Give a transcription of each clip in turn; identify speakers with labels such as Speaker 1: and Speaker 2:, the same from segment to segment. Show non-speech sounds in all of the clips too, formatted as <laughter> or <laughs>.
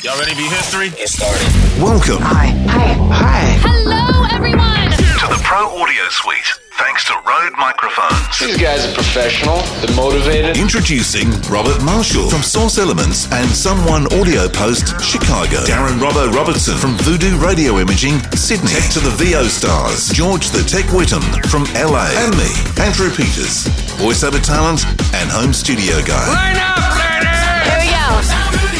Speaker 1: Y'all ready to be history?
Speaker 2: Get started.
Speaker 3: Welcome
Speaker 4: Hi. Hi. Hi.
Speaker 5: Hello, everyone.
Speaker 3: to the Pro Audio Suite, thanks to Rode Microphones.
Speaker 2: These guys are professional. They're motivated.
Speaker 3: Introducing Robert Marshall from Source Elements and Someone Audio Post, Chicago. Darren Robbo Robertson from Voodoo Radio Imaging, Sydney. Tech to the VO Stars, George the Tech Whittam from LA. And me, Andrew Peters, voiceover talent and home studio guy. Line up, ladies!
Speaker 5: Here we go.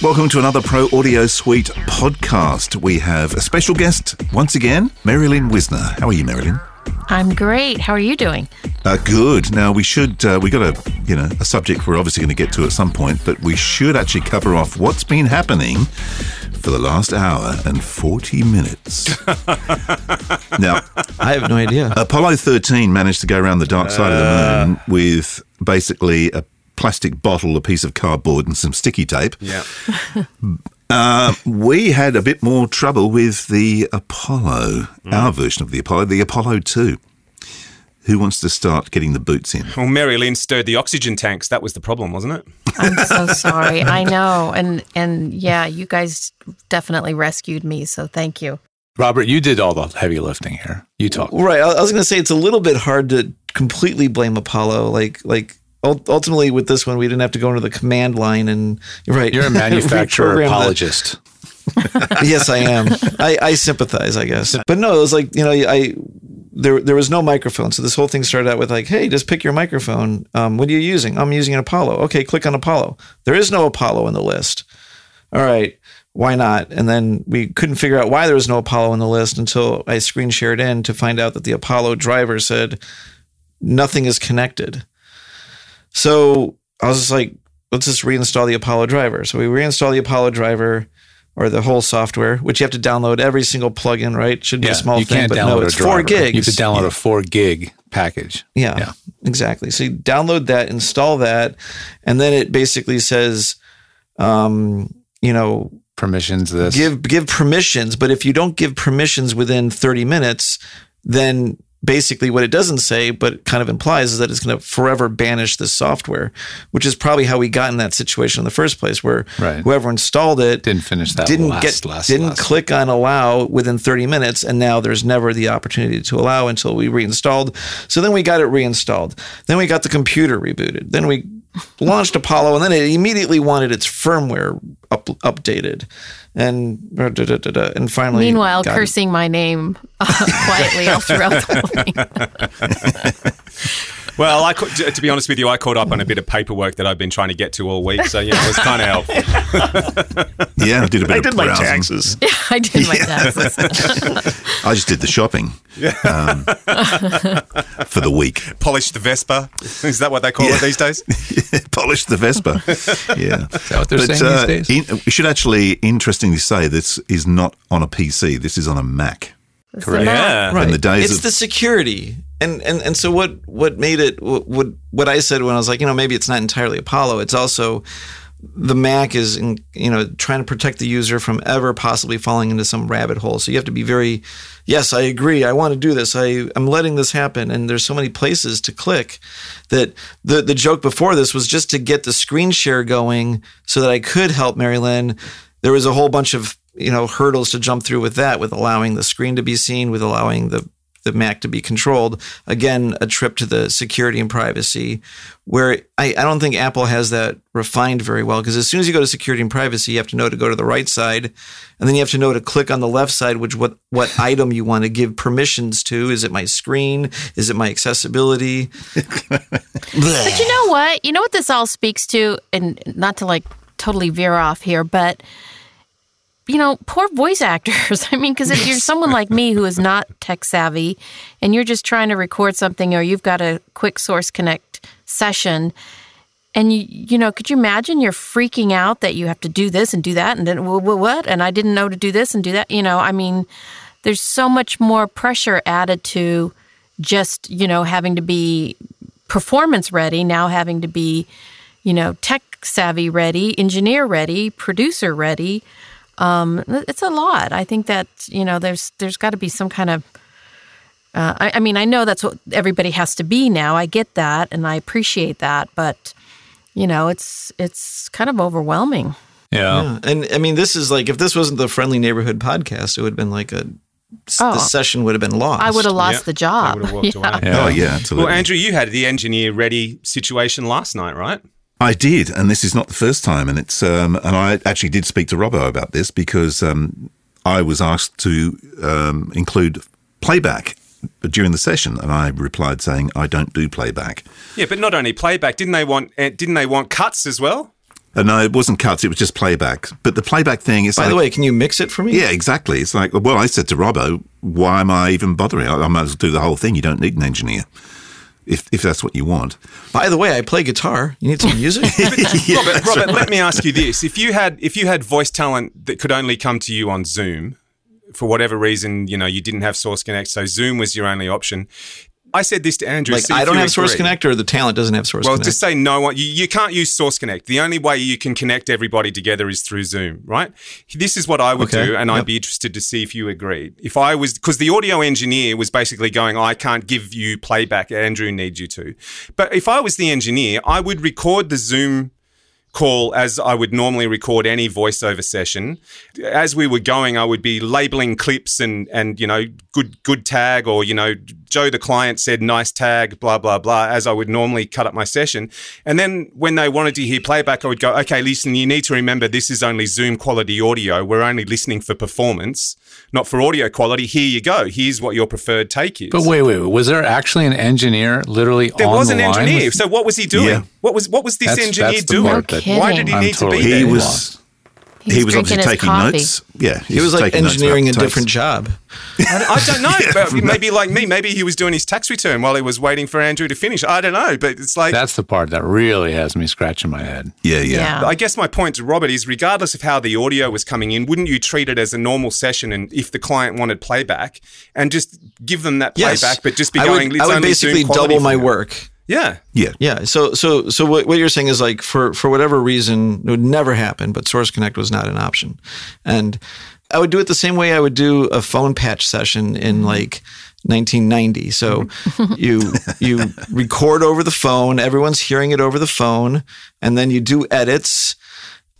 Speaker 3: Welcome to another Pro Audio Suite podcast. We have a special guest once again, Mary Lynn Wisner. How are you, Mary Lynn?
Speaker 5: I'm great. How are you doing?
Speaker 3: Uh, good. Now we should uh, we got a you know a subject we're obviously going to get to at some point, but we should actually cover off what's been happening for the last hour and forty minutes. <laughs> now,
Speaker 6: I have no idea.
Speaker 3: Apollo thirteen managed to go around the dark side of the moon with basically a plastic bottle, a piece of cardboard, and some sticky tape.
Speaker 6: Yeah. <laughs>
Speaker 3: Uh, we had a bit more trouble with the Apollo, our version of the Apollo, the Apollo 2. Who wants to start getting the boots in?
Speaker 1: Well, Mary Lynn stirred the oxygen tanks. That was the problem, wasn't it?
Speaker 5: I'm so <laughs> sorry. I know. <laughs> And and yeah, you guys definitely rescued me, so thank you.
Speaker 7: Robert, you did all the heavy lifting here. You talk.
Speaker 6: Right. I I was going to say it's a little bit hard to completely blame Apollo. Like, like ul- ultimately with this one, we didn't have to go into the command line and you're right.
Speaker 7: You're a <laughs> manufacturer apologist. <laughs>
Speaker 6: yes, I am. I, I sympathize, I guess. But no, it was like you know, I there there was no microphone, so this whole thing started out with like, hey, just pick your microphone. Um, what are you using? I'm using an Apollo. Okay, click on Apollo. There is no Apollo in the list. All right, why not? And then we couldn't figure out why there was no Apollo in the list until I screen shared in to find out that the Apollo driver said nothing is connected. So I was just like, let's just reinstall the Apollo driver. So we reinstall the Apollo driver or the whole software, which you have to download every single plugin, right? Should be a small
Speaker 7: you
Speaker 6: thing,
Speaker 7: can't
Speaker 6: but
Speaker 7: download
Speaker 6: no, it's four gigs.
Speaker 7: You have to download a four gig package.
Speaker 6: Yeah,
Speaker 7: Yeah.
Speaker 6: exactly. So you download that, install that, and then it basically says, um, you know,
Speaker 7: Permissions. This.
Speaker 6: give give permissions. But if you don't give permissions within 30 minutes, then basically what it doesn't say, but kind of implies, is that it's going to forever banish this software, which is probably how we got in that situation in the first place, where
Speaker 7: Right.
Speaker 6: whoever installed it
Speaker 7: Didn't finish that
Speaker 6: didn't
Speaker 7: last,
Speaker 6: get
Speaker 7: last,
Speaker 6: didn't
Speaker 7: last.
Speaker 6: click on allow within 30 minutes and now there's never the opportunity to allow until we reinstalled so then we got it reinstalled then we got the computer rebooted then we launched apollo and then it immediately wanted its firmware up, updated and da, da, da, da, and finally
Speaker 5: Meanwhile,
Speaker 6: got it.
Speaker 5: cursing my name uh, quietly all throughout the. <laughs> <laughs>
Speaker 1: Well, I, to to be honest with you, I caught up on a bit of paperwork that I've been trying to get to all week. So, yeah, it was kind of helpful. <laughs>
Speaker 3: Yeah, I did a bit
Speaker 6: I
Speaker 3: of
Speaker 6: did my
Speaker 3: browsing.
Speaker 6: taxes. <laughs>
Speaker 5: I did my taxes. <laughs>
Speaker 3: I just did the shopping um, for the week.
Speaker 1: Polish the Vespa. Is that what they call
Speaker 3: Yeah.
Speaker 1: it these days?
Speaker 3: Polished the Vespa. Yeah.
Speaker 7: Is that what they're
Speaker 3: But
Speaker 7: saying
Speaker 3: uh,
Speaker 7: these days?
Speaker 3: in, we should actually interestingly say this is not on a PC. This is on a Mac.
Speaker 5: It's the map.
Speaker 1: Yeah.
Speaker 6: Right.
Speaker 3: In the days
Speaker 6: it's
Speaker 3: of-
Speaker 6: the security. And, and and so what what made it what what- I said when I was like you know maybe it's not entirely Apollo. It's also the Mac is in, you know trying to protect the user from ever possibly falling into some rabbit hole. So you have to be very yes I agree. I want to do this. I I'm letting this happen. And there's so many places to click that the the joke before this was just to get the screen share going so that I could help Mary Lynn. There was a whole bunch of you know hurdles to jump through with that with allowing the screen to be seen with allowing the the Mac to be controlled. Again, a trip to the security and privacy, where I, I don't think Apple has that refined very well. Because as soon as you go to security and privacy, you have to know to go to the right side, and then you have to know to click on the left side, which what what item you want to give permissions to. Is it my screen? Is it my accessibility? <laughs>
Speaker 5: But you know what? You know what this all speaks to, and not to like totally veer off here, but you know, poor voice actors. <laughs> I mean, because if you're someone like me who is not tech savvy, and you're just trying to record something, or you've got a quick Source Connect session, and you you know, could you imagine you're freaking out that you have to do this and do that, and then wh- wh- what? And I didn't know to do this and do that. You know, I mean, there's so much more pressure added to just you know having to be performance ready now having to be you know tech savvy ready engineer ready producer ready um, it's a lot i think that you know there's there's got to be some kind of uh, I, I mean i know that's what everybody has to be now i get that and i appreciate that but you know, it's it's kind of overwhelming.
Speaker 7: Yeah.
Speaker 6: Yeah. And I mean, this is like if this wasn't the friendly neighborhood podcast, it would have been like a.
Speaker 5: Oh.
Speaker 6: the session would have been lost.
Speaker 5: I would have lost
Speaker 1: Yeah,
Speaker 5: the
Speaker 1: I
Speaker 5: job.
Speaker 1: would have walked
Speaker 5: Yeah. <laughs>
Speaker 1: away.
Speaker 7: Yeah.
Speaker 3: Oh, yeah, absolutely.
Speaker 1: Well, Andrew, you had the engineer ready situation last night, right?
Speaker 3: I did, and this is not the first time. And it's um, and I actually did speak to Robbo about this because um, I was asked to um, include playback during the session, and I replied saying I don't do playback.
Speaker 1: Yeah, but not only playback. Didn't they want? eh, Didn't they want cuts as well?
Speaker 3: And no, it wasn't cuts; it was just playback. But the playback thing is
Speaker 6: By
Speaker 3: like,
Speaker 6: the way, can you mix it for me?
Speaker 3: yeah, exactly. It's like, well, I said to Robbo, why am I even bothering? I, I might as well do the whole thing. You don't need an engineer if if that's what you want.
Speaker 6: By the way, I play guitar. You need some music? <laughs>
Speaker 1: Robert, <laughs> Robert, let me ask you this: if you had if you had voice talent that could only come to you on Zoom, for whatever reason, you know, you didn't have Source Connect, so Zoom was your only option. I said this to Andrew.
Speaker 6: like I don't have Source
Speaker 1: agree.
Speaker 6: Connect, or the talent doesn't have Source
Speaker 1: Well,
Speaker 6: Connect.
Speaker 1: Well, just say no one. You, you can't use Source Connect. The only way you can connect everybody together is through Zoom, right? This is what I would
Speaker 6: Okay.
Speaker 1: do, and I'd be interested to see if you agreed. If I was, because the audio engineer was basically going, I can't give you playback. Andrew needs you to. But if I was the engineer, I would record the Zoom call as I would normally record any voiceover session. As we were going, I would be labeling clips and and you know good good tag or you know Joe the client said nice tag blah blah blah as I would normally cut up my session. And then when they wanted to hear playback, I would go, okay, listen, you need to remember this is only Zoom quality audio. We're only listening for performance, not for audio quality. Here you go. Here's what your preferred take is.
Speaker 7: But wait, wait, wait. Was there actually an engineer literally
Speaker 1: There
Speaker 7: on
Speaker 1: was
Speaker 7: the
Speaker 1: an
Speaker 7: line
Speaker 1: engineer.
Speaker 7: with-
Speaker 1: So what was he doing?
Speaker 3: Yeah.
Speaker 1: What was what was this
Speaker 7: That's-
Speaker 1: engineer
Speaker 7: that's
Speaker 1: doing?
Speaker 7: part that
Speaker 1: Why did he
Speaker 5: I'm
Speaker 1: need
Speaker 7: totally
Speaker 1: to be
Speaker 3: He
Speaker 1: there?
Speaker 7: getting
Speaker 3: was
Speaker 7: lost.
Speaker 3: he was obviously taking
Speaker 5: coffee.
Speaker 3: notes. Yeah,
Speaker 6: he was like engineering a
Speaker 3: about
Speaker 6: different job.
Speaker 1: I don't know. But <laughs> maybe like me, maybe he was doing his tax return while he was waiting for Andrew to finish. I don't know. But it's like
Speaker 7: That's the part that really has me scratching my head.
Speaker 3: Yeah, yeah.
Speaker 5: Yeah.
Speaker 1: I guess my point to Robert is regardless of how the audio was coming in, wouldn't you treat it as a normal session and if the client wanted playback and just give them that
Speaker 6: Yes,
Speaker 1: playback, but just be
Speaker 6: I
Speaker 1: going,
Speaker 6: would,
Speaker 1: "It's
Speaker 6: I would
Speaker 1: only
Speaker 6: basically
Speaker 1: Zoom
Speaker 6: double
Speaker 1: for
Speaker 6: my
Speaker 1: now."
Speaker 6: work.
Speaker 1: Yeah.
Speaker 3: Yeah.
Speaker 6: Yeah. So so so what, what you're saying is like for for whatever reason it would never happen, but Source Connect was not an option, and I would do it the same way I would do a phone patch session in mm-hmm. like 1990. So <laughs> you you record over the phone, everyone's hearing it over the phone, and then you do edits.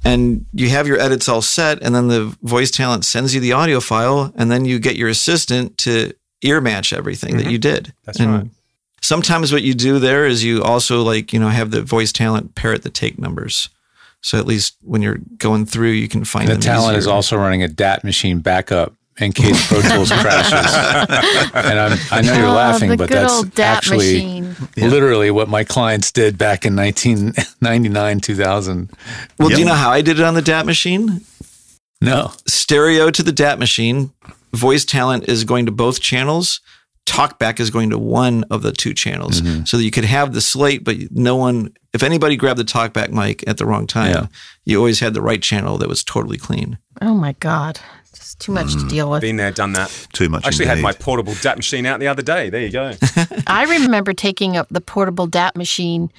Speaker 6: And you have your edits all set, and then the voice talent sends you the audio file, and then you get your assistant to ear match everything that mm-hmm. you did.
Speaker 1: That's
Speaker 6: And
Speaker 1: right.
Speaker 6: Sometimes what you do there is you also like, you know, have the voice talent parrot the take numbers. So at least when you're going through, you can find
Speaker 7: The
Speaker 6: them
Speaker 7: talent is also running a DAT machine backup in case Pro Tools <laughs> crashes. and I'm, I know you're
Speaker 5: Oh,
Speaker 7: laughing, but
Speaker 5: good
Speaker 7: that's
Speaker 5: old DAT
Speaker 7: actually
Speaker 5: machine.
Speaker 7: literally what my clients did back in 1999, 2000.
Speaker 6: Well, do you know how I did it on the DAT machine?
Speaker 7: No.
Speaker 6: Stereo to the DAT machine. Voice talent is going to both channels. Talkback is going to one of the two channels,
Speaker 7: Mm-hmm.
Speaker 6: so that you could have the slate, but no one. If anybody grabbed the talkback mic at the wrong time,
Speaker 7: Yeah.
Speaker 6: you always had the right channel that was totally clean.
Speaker 5: Oh my God. Just too much to deal with.
Speaker 1: Been there, done that.
Speaker 3: Too much.
Speaker 1: I actually had my portable DAT machine out the other day. There you go. <laughs> <laughs>
Speaker 5: I remember taking up the portable DAT machine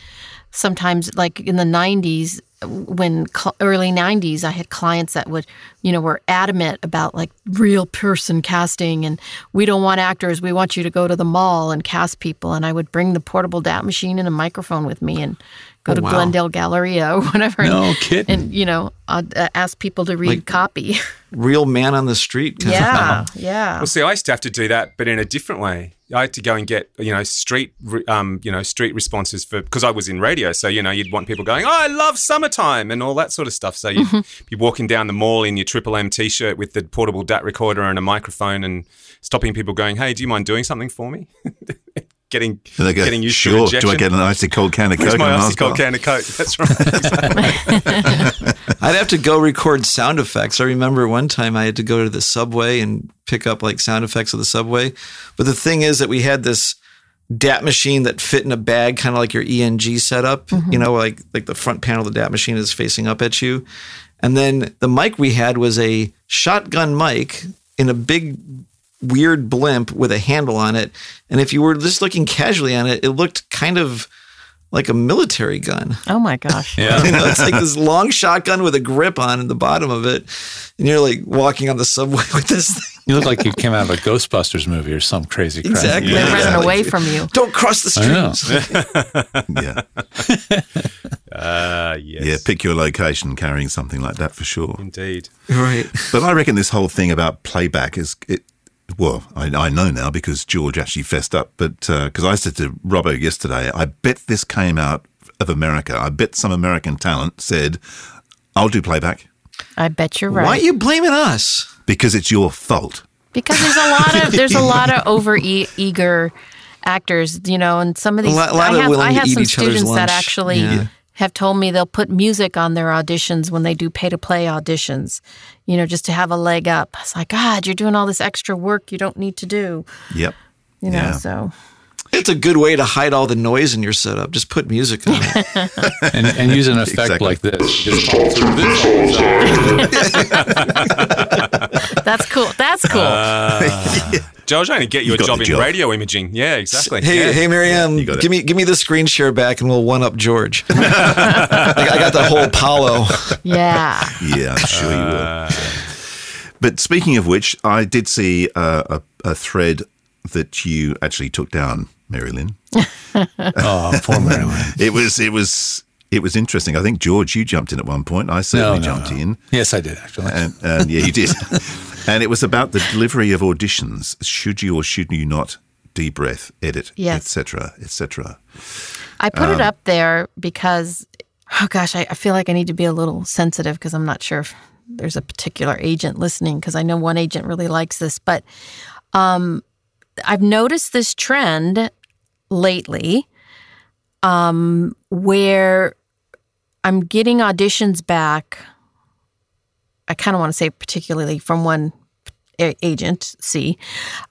Speaker 5: sometimes like in the 90s when cl- early 90s I had clients that would you know were adamant about like real person casting and we don't want actors we want you to go to the mall and cast people and I would bring the portable DAT machine and a microphone with me and go to
Speaker 6: wow.
Speaker 5: Glendale Galleria or whatever
Speaker 7: No
Speaker 5: and,
Speaker 7: kidding.
Speaker 5: and you know I'd uh, ask people to read
Speaker 6: Like-
Speaker 5: copy
Speaker 6: Real man on the street.
Speaker 5: yeah yeah
Speaker 1: Well, see, I used to have to do that, but in a different way. I had to go and get you know street um, you know street responses for because I was in radio, so you know you'd want people going, "Oh, I love summertime" and all that sort of stuff. So you'd be walking down the mall in your Triple M T-shirt with the portable DAT recorder and a microphone, and stopping people going, "Hey, do you mind doing something for me?" <laughs> getting
Speaker 3: And go,
Speaker 1: getting used
Speaker 3: sure.
Speaker 1: to
Speaker 3: Do. I get an icy cold can of
Speaker 1: Where's
Speaker 3: Coke?
Speaker 1: my
Speaker 3: and a
Speaker 1: icy cold can of Coke? That's right. <laughs>
Speaker 6: I'd have to go record sound effects. I remember one time I had to go to the subway and pick up like sound effects of the subway. But the thing is that we had this DAT machine that fit in a bag, kind of like your ENG setup. Mm-hmm. You know, like like the front panel of the DAT machine is facing up at you. And then the mic we had was a shotgun mic in a big weird blimp with a handle on it. And if you were just looking casually on it, it looked kind of like a military gun.
Speaker 5: oh my gosh
Speaker 7: Yeah. <laughs>
Speaker 6: You know, it's like this long shotgun with a grip on in the bottom of it, and you're like walking on the subway <laughs> with this thing.
Speaker 7: You look like you came out of a Ghostbusters movie or some crazy crap.
Speaker 6: Exactly.
Speaker 5: they're
Speaker 6: Yeah.
Speaker 5: running away from you
Speaker 6: Don't cross the
Speaker 7: I know.
Speaker 6: streets. <laughs>
Speaker 3: Yeah.
Speaker 1: Ah, yes.
Speaker 3: Yeah, pick your location carrying something like that for sure.
Speaker 1: Indeed.
Speaker 6: Right.
Speaker 3: But I reckon this whole thing about playback is it. Well, I, I know now because George actually fessed up. But uh, because I said to Robbo yesterday, I bet this came out of America. I bet some American talent said, "I'll do playback
Speaker 5: I bet you're right.
Speaker 6: Why are you blaming us?
Speaker 3: because it's your fault."
Speaker 5: because there's a lot of there's a lot of <laughs> over e- eager actors, you know, and some of these
Speaker 6: A lot- a lot
Speaker 5: I
Speaker 6: of
Speaker 5: have
Speaker 6: willing
Speaker 5: I
Speaker 6: to
Speaker 5: have
Speaker 6: eat
Speaker 5: some
Speaker 6: each other's
Speaker 5: students that
Speaker 6: lunch.
Speaker 5: actually
Speaker 6: Yeah.
Speaker 5: Have told me they'll put music on their auditions when they do pay to play auditions, you know, just to have a leg up. It's like, God, you're doing all this extra work you don't need to do,
Speaker 3: Yep.
Speaker 5: you know.
Speaker 3: Yeah.
Speaker 5: So
Speaker 6: It's a good way to hide all the noise in your setup. Just put music on it. <laughs>
Speaker 7: and, and use an <laughs> effect
Speaker 3: Exactly.
Speaker 7: like this. Just follow through this whole song.
Speaker 5: that's cool. That's cool. Ah.
Speaker 1: Joe, I was trying to get you,
Speaker 3: You
Speaker 1: a job in
Speaker 3: job.
Speaker 1: radio imaging. Yeah, exactly.
Speaker 6: Hey,
Speaker 1: yeah.
Speaker 6: hey, Marianne,
Speaker 3: You got it.
Speaker 6: give me give me the screen share back, and we'll one up George. <laughs> I, I got the whole Apollo. <laughs>
Speaker 5: yeah.
Speaker 3: Yeah, I'm sure you will. But speaking of which, I did see uh, a, a thread that you actually took down, Mary Lynn. <laughs>
Speaker 7: Oh, poor Mary Lynn.
Speaker 3: It was it was it was interesting. I think George, you jumped in at one point. I certainly
Speaker 7: no,
Speaker 3: jumped
Speaker 7: no.
Speaker 3: in,
Speaker 7: Yes, I did actually.
Speaker 3: and, and yeah, you did. And it was about the delivery of auditions. Should you or should you not deep breath, edit,
Speaker 5: Yes.
Speaker 3: etc., etc.
Speaker 5: I put
Speaker 3: Um,
Speaker 5: it up there because, oh gosh, I, I feel like I need to be a little sensitive because I'm not sure if there's a particular agent listening because I know one agent really likes this. But um, I've noticed this trend lately um, where I'm getting auditions back. I kind of want to say, particularly from one a- agent, C.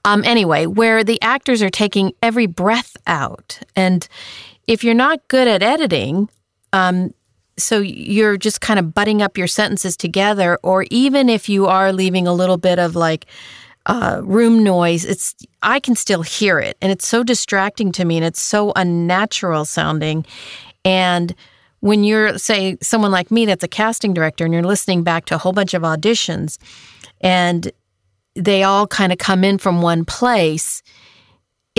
Speaker 5: Um, anyway, where the actors are taking every breath out. And if you're not good at editing, um, so you're just kind of butting up your sentences together, or even if you are leaving a little bit of like uh, room noise, it's I can still hear it, and it's so distracting to me, and it's so unnatural sounding. And when you're say someone like me that's a casting director, and you're listening back to a whole bunch of auditions, and they all kind of come in from one place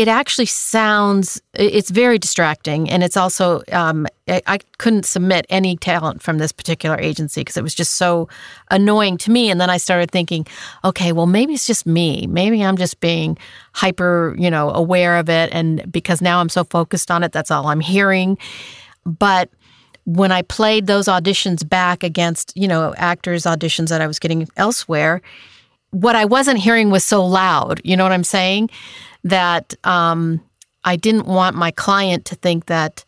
Speaker 5: it actually sounds it's very distracting and it's also um, I, I couldn't submit any talent from this particular agency because it was just so annoying to me. And then i started thinking okay well maybe it's just me. Maybe i'm just being hyper you know aware of it and because now i'm so focused on it that's all i'm hearing. But when i played those auditions back against you know actors auditions that i was getting elsewhere what I wasn't hearing was so loud. You know what I'm saying? That um, I didn't want my client to think that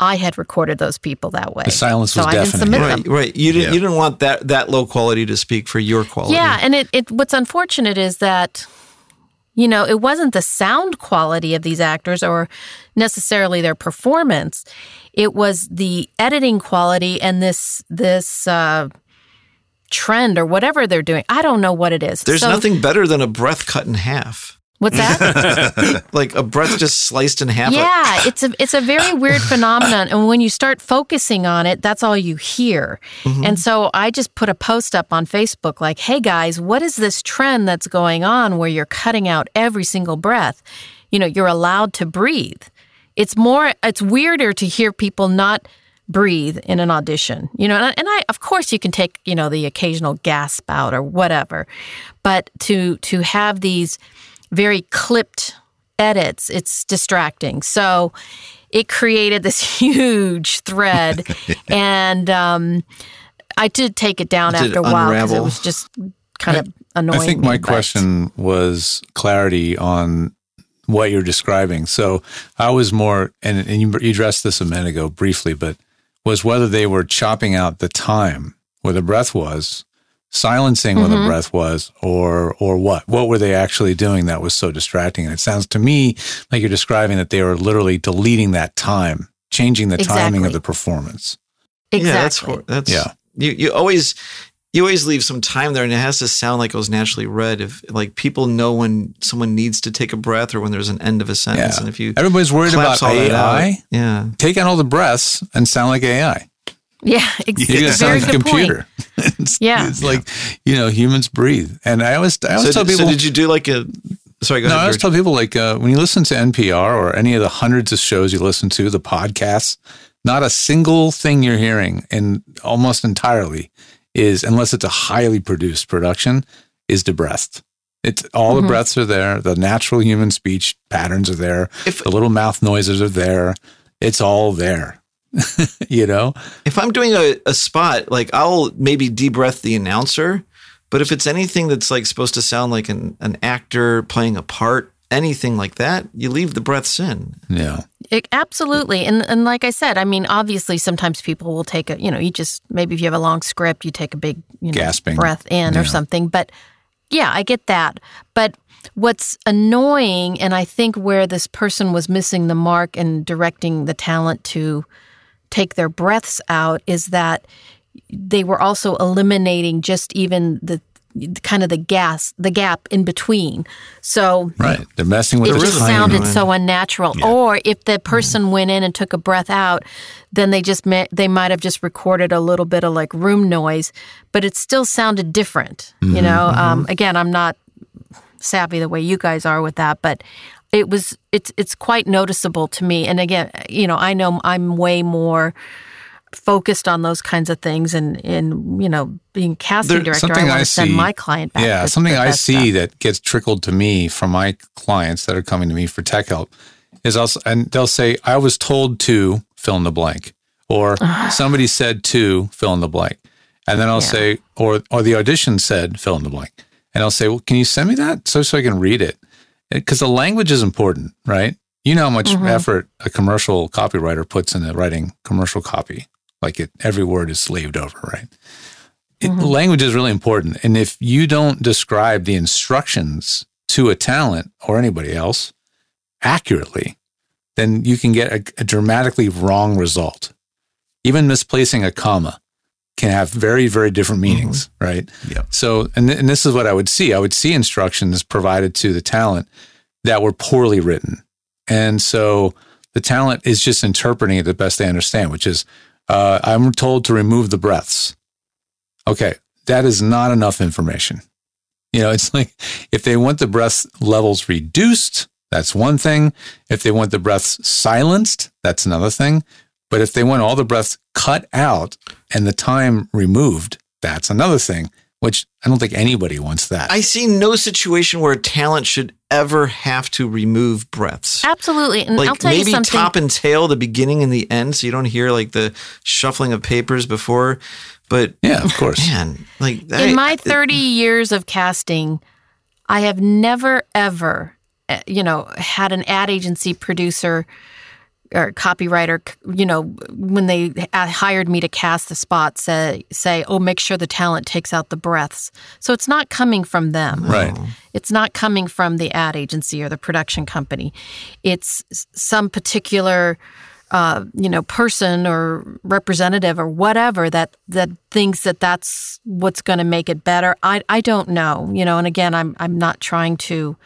Speaker 5: I had recorded those people that way.
Speaker 7: The silence
Speaker 5: so
Speaker 7: was
Speaker 5: I didn't
Speaker 7: deafening.
Speaker 6: Right,
Speaker 5: them.
Speaker 6: right. You didn't
Speaker 3: Yeah.
Speaker 6: you didn't want that that low quality to speak for your quality.
Speaker 5: Yeah, and it, it what's unfortunate is that you know it wasn't the sound quality of these actors or necessarily their performance. It was the editing quality and this this uh, trend or whatever they're doing. I don't know what it is.
Speaker 6: There's
Speaker 5: So-
Speaker 6: nothing better than a breath cut in half.
Speaker 5: What's that? <laughs>
Speaker 6: Like a breath just sliced in half.
Speaker 5: Yeah, it's a it's a very weird phenomenon, and when you start focusing on it, that's all you hear. Mm-hmm. And so I just put a post up on Facebook like, "Hey guys, what is this trend that's going on where you're cutting out every single breath? You know, you're allowed to breathe. It's more it's weirder to hear people not breathe in an audition. You know, and I, and I of course you can take, you know, the occasional gasp out or whatever. But to to have these very clipped edits, it's distracting. So it created this <laughs> huge thread, <laughs> and um, I did take it down
Speaker 6: Did it
Speaker 5: after a while because it was just kind of annoying.
Speaker 7: I think
Speaker 5: me,
Speaker 7: my
Speaker 5: but-
Speaker 7: question was clarity on what you're describing. So I was more, and, and you, you addressed this a minute ago briefly, but was whether they were chopping out the time where the breath was, silencing where
Speaker 5: Mm-hmm.
Speaker 7: the breath was, or or what? What were they actually doing that was so distracting? And it sounds to me like you're describing that they were literally deleting that time, changing the timing of the performance.
Speaker 5: exactly.
Speaker 6: Yeah, that's hor- that's
Speaker 7: Yeah.
Speaker 6: You you always you always leave some time there, and it has to sound like it was naturally read. If like people know when someone needs to take a breath or when there's an end of a sentence,
Speaker 7: Yeah.
Speaker 6: and if you
Speaker 7: Everybody's worried about
Speaker 6: all that out-
Speaker 7: AI.
Speaker 6: yeah,
Speaker 7: Take out all the breaths and sound like AI. <laughs>
Speaker 5: yeah, ex-
Speaker 7: You're gonna
Speaker 5: very
Speaker 7: sound like a
Speaker 5: good point.
Speaker 7: computer. <laughs> it's,
Speaker 5: Yeah.
Speaker 7: it's like you know humans breathe, and I always I always
Speaker 6: So,
Speaker 7: tell
Speaker 6: did- so
Speaker 7: people.
Speaker 6: did you do like a? Sorry, go
Speaker 7: no, I always
Speaker 6: George.
Speaker 7: tell people like uh, when you listen to NPR or any of the hundreds of shows you listen to, the podcasts, Not a single thing you're hearing, and almost entirely is, unless it's a highly produced production, is debreathed. It's all
Speaker 6: Mm-hmm.
Speaker 7: the breaths are there. The natural human speech patterns are there.
Speaker 6: If-
Speaker 7: the little mouth noises are there. It's all there. <laughs> you know?
Speaker 6: if I'm doing a, a spot, like I'll maybe debreath the announcer, but if it's anything that's like supposed to sound like an, an actor playing a part, anything like that, you leave the breaths in.
Speaker 7: Yeah.
Speaker 5: It, absolutely. And and like I said, I mean, obviously sometimes people will take a, you know, you just maybe if you have a long script, you take a big, you know,
Speaker 7: Gasping.
Speaker 5: breath in
Speaker 7: Yeah.
Speaker 5: or something. But yeah, I get that. But what's annoying and I think where this person was missing the mark and directing the talent to take their breaths out is that they were also eliminating just even the kind of the gas the gap in between. So
Speaker 7: Right. They're messing with
Speaker 5: it
Speaker 7: the
Speaker 5: just sounded so unnatural. Or if the person went in and took a breath out, then they just may, they might have just recorded a little bit of like room noise, but it still sounded different. You know, um, again, I'm not savvy the way you guys are with that, but it was it's it's quite noticeable to me. And again, you know, I know I'm way more focused on those kinds of things and and you know being casting
Speaker 7: There-
Speaker 5: director i
Speaker 7: something
Speaker 5: want
Speaker 7: I
Speaker 5: to send
Speaker 7: see-
Speaker 5: my client back
Speaker 7: Yeah,
Speaker 5: with
Speaker 7: something I see
Speaker 5: stuff.
Speaker 7: that gets trickled to me from my clients that are coming to me for tech help is also, and they'll say, I was told to fill in the blank, or <sighs> somebody said to fill in the blank. And then I'll
Speaker 5: Yeah.
Speaker 7: say, or, or the audition said fill in the blank. And I'll say, well, can you send me that so, so I can read it? Because the language is important, right? You know how much
Speaker 5: Mm-hmm.
Speaker 7: effort a commercial copywriter puts into writing commercial copy. Like it, every word is slaved over, right? It,
Speaker 5: Mm-hmm.
Speaker 7: Language is really important. And if you don't describe the instructions to a talent or anybody else accurately, then you can get a, a dramatically wrong result. Even misplacing a comma can have very, very different meanings, right?
Speaker 3: Yeah.
Speaker 7: So, and, th- and this is what I would see. I would see instructions provided to the talent that were poorly written. And so the talent is just interpreting it the best they understand, which is, uh, I'm told to remove the breaths. Okay, that is not enough information. You know, it's <laughs> like if they want the breath levels reduced, that's one thing. If they want the breaths silenced, that's another thing. But if they want all the breaths cut out and the time removed, that's another thing, which I don't think anybody wants that.
Speaker 6: I see no situation where talent should ever have to remove breaths.
Speaker 5: absolutely and i'll
Speaker 6: Like
Speaker 5: tell you
Speaker 6: maybe
Speaker 5: something
Speaker 6: top and tail, the beginning and the end, so you don't hear like the shuffling of papers before. But
Speaker 7: yeah, of course.
Speaker 6: man, like
Speaker 5: in
Speaker 6: I-
Speaker 5: my 30 years of casting, I have never ever, uh, you know, had an ad agency producer or copywriter, you know, when they uh, hired me to cast the spot, say, say, oh, make sure the talent takes out the breaths. So it's not coming from them.
Speaker 7: Right.
Speaker 5: It's not coming from the ad agency or the production company. It's some particular, uh, you know, person or representative or whatever that that thinks that that's what's going to make it better. I I don't know, you know. And again, I'm I'm not trying to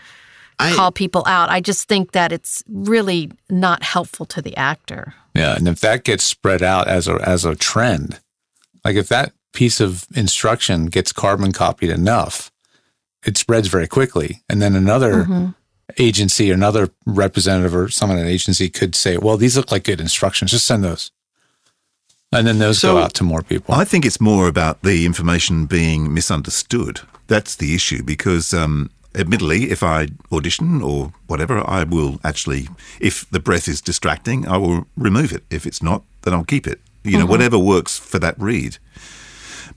Speaker 6: I-
Speaker 5: call people out. I just think that it's really not helpful to the actor.
Speaker 7: Yeah, and if that gets spread out as a as a trend, like if that piece of instruction gets carbon copied enough, it spreads very quickly, and then another
Speaker 5: Mm-hmm.
Speaker 7: agency, another representative, or someone at an agency could say, "Well, these look like good instructions. Just send those," and then those
Speaker 6: So-
Speaker 7: go out to more people.
Speaker 3: I think it's more about the information being misunderstood. That's the issue because, um, admittedly, if I audition or whatever, I will actually, if the breath is distracting, I will remove it. If it's not, then I'll keep it. You know, mm-hmm. whatever works for that read.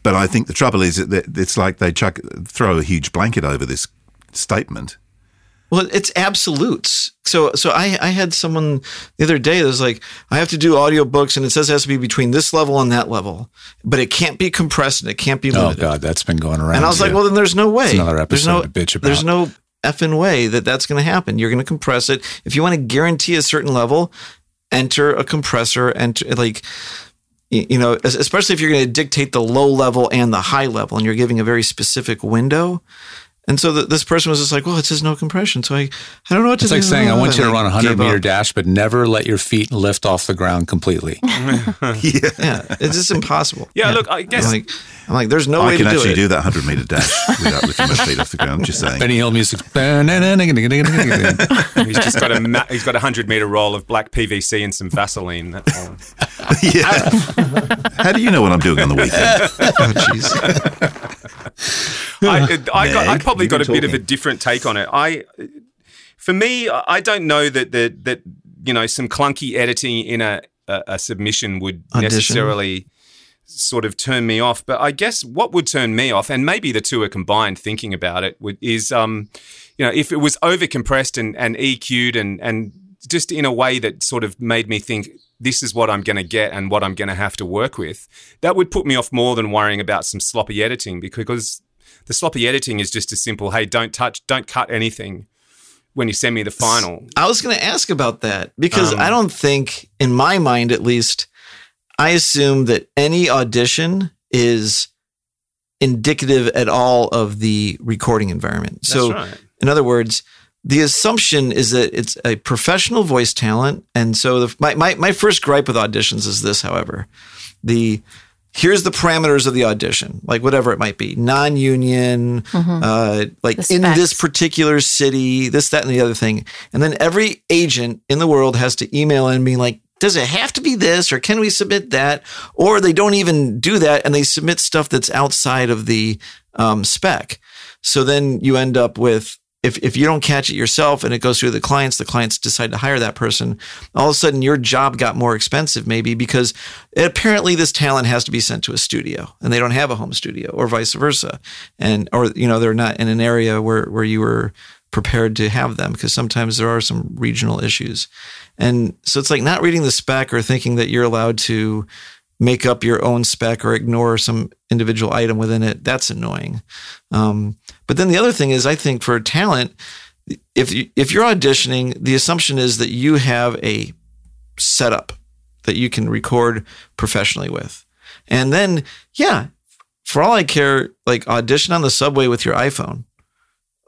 Speaker 3: But I think the trouble is that it's like they chuck, throw a huge blanket over this statement.
Speaker 6: Well, it's absolutes. So, so I, I had someone the other day that was like, I have to do audiobooks and it says it has to be between this level and that level, but it can't be compressed and it can't be
Speaker 7: oh. God, that's been going around.
Speaker 6: and I was like, well, then there's no way.
Speaker 7: It's another
Speaker 6: there's no,
Speaker 7: bitch
Speaker 6: There's no effing way that that's going to happen. You're going to compress it. If you want to guarantee a certain level, enter a compressor and like, you know, especially if you're going to dictate the low level and the high level and you're giving a very specific window. And so the, this person was just like, well, it says no compression. So I, I don't know what to
Speaker 7: It's
Speaker 6: do.
Speaker 7: like saying, I want you to run a 100 meter
Speaker 6: up.
Speaker 7: dash, but never let your feet lift off the ground completely. <laughs>
Speaker 3: yeah.
Speaker 6: Yeah, it's just impossible.
Speaker 1: Yeah, look, I guess-
Speaker 6: I'm like, I'm like, there's no
Speaker 3: I
Speaker 6: way
Speaker 3: can
Speaker 6: to do
Speaker 3: actually do, that 100 meter dash without lifting my feet off the ground. Just saying.
Speaker 7: Benny Hill music. <laughs>
Speaker 1: He's just got a ma- he's got a hundred meter roll of black PVC and some Vaseline. That's all. <laughs>
Speaker 3: yeah. How do you know what I'm doing on the weekend?
Speaker 6: Oh, jeez.
Speaker 1: I, I, got, I
Speaker 3: Meg,
Speaker 1: probably got a
Speaker 3: been
Speaker 1: bit of a different take on it. I, for me, I don't know that that that you know some clunky editing in a a, a submission would
Speaker 6: Audition.
Speaker 1: necessarily sort of turn me off. But I guess what would turn me off, and maybe the two are combined, thinking about it, would, is um, you know, if it was over compressed and, and EQ'd and and just in a way that sort of made me think this is what I'm going to get and what I'm going to have to work with, that would put me off more than worrying about some sloppy editing because the sloppy editing is just a simple, hey, don't touch, don't cut anything when you send me the final.
Speaker 6: I was going to ask about that because
Speaker 1: Um,
Speaker 6: I don't think, in my mind at least, I assume that any audition is indicative at all of the recording environment. so,
Speaker 1: right.
Speaker 6: in other words, the assumption is that it's a professional voice talent. And so, the, my, my, my first gripe with auditions is this, however. The here's the parameters of the audition, like whatever it might be, non-union, uh, like in this particular city, this, that, and the other thing. And then every agent in the world has to email in being like, does it have to be this or can we submit that? Or they don't even do that and they submit stuff that's outside of the um, spec. So then you end up with if, if you don't catch it yourself and it goes through the clients, the clients decide to hire that person. All of a sudden, your job got more expensive, maybe because apparently this talent has to be sent to a studio and they don't have a home studio, or vice versa, and or you know they're not in an area where where you were prepared to have them because sometimes there are some regional issues, and so it's like not reading the spec or thinking that you're allowed to make up your own spec or ignore some individual item within it. That's annoying. Um, but then the other thing is, I think for talent, if you, if you're auditioning, the assumption is that you have a setup that you can record professionally with, and then yeah, for all I care, like audition on the subway with your iPhone.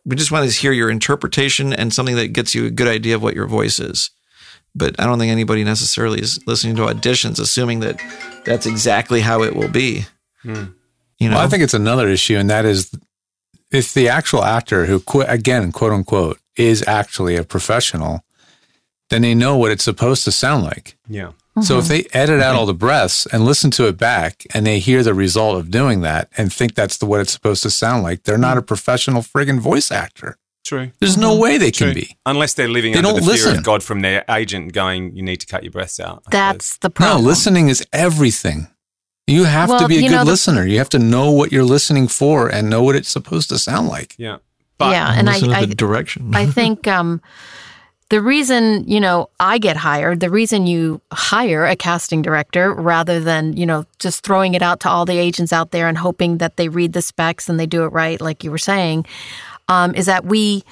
Speaker 6: We just want to hear your interpretation and something that gets you a good idea of what your voice is. But I don't think anybody necessarily is listening to auditions assuming that that's exactly how it will be. Hmm. You know,
Speaker 7: Well, I think it's another issue, and that is if the actual actor who, qu- again, quote unquote, is actually a professional, then they know what it's supposed to sound like.
Speaker 1: Yeah.
Speaker 7: So if mm-hmm. they edit out mm-hmm. all the breaths and listen to it back and they hear the result of doing that and think that's the what it's supposed to sound like, they're not mm-hmm. a professional friggin' voice actor.
Speaker 1: True.
Speaker 7: There's no way they
Speaker 1: True.
Speaker 7: can be.
Speaker 1: Unless they're living
Speaker 7: They
Speaker 1: under
Speaker 7: don't
Speaker 1: the fear
Speaker 7: listen.
Speaker 1: of God from their agent going, you need to cut your breaths out. I
Speaker 5: That's the problem.
Speaker 7: No, listening is everything. You have to be a good
Speaker 5: know, the-
Speaker 7: listener. You have to know what you're listening for and know what it's supposed to sound like.
Speaker 1: Yeah. But
Speaker 5: yeah, and I,
Speaker 6: listen
Speaker 5: I
Speaker 6: the direction.
Speaker 5: I <laughs> think um, the reason you know I get hired, the reason you hire a casting director rather than you know just throwing it out to all the agents out there and hoping that they read the specs and they do it right, like you were saying, um, is that we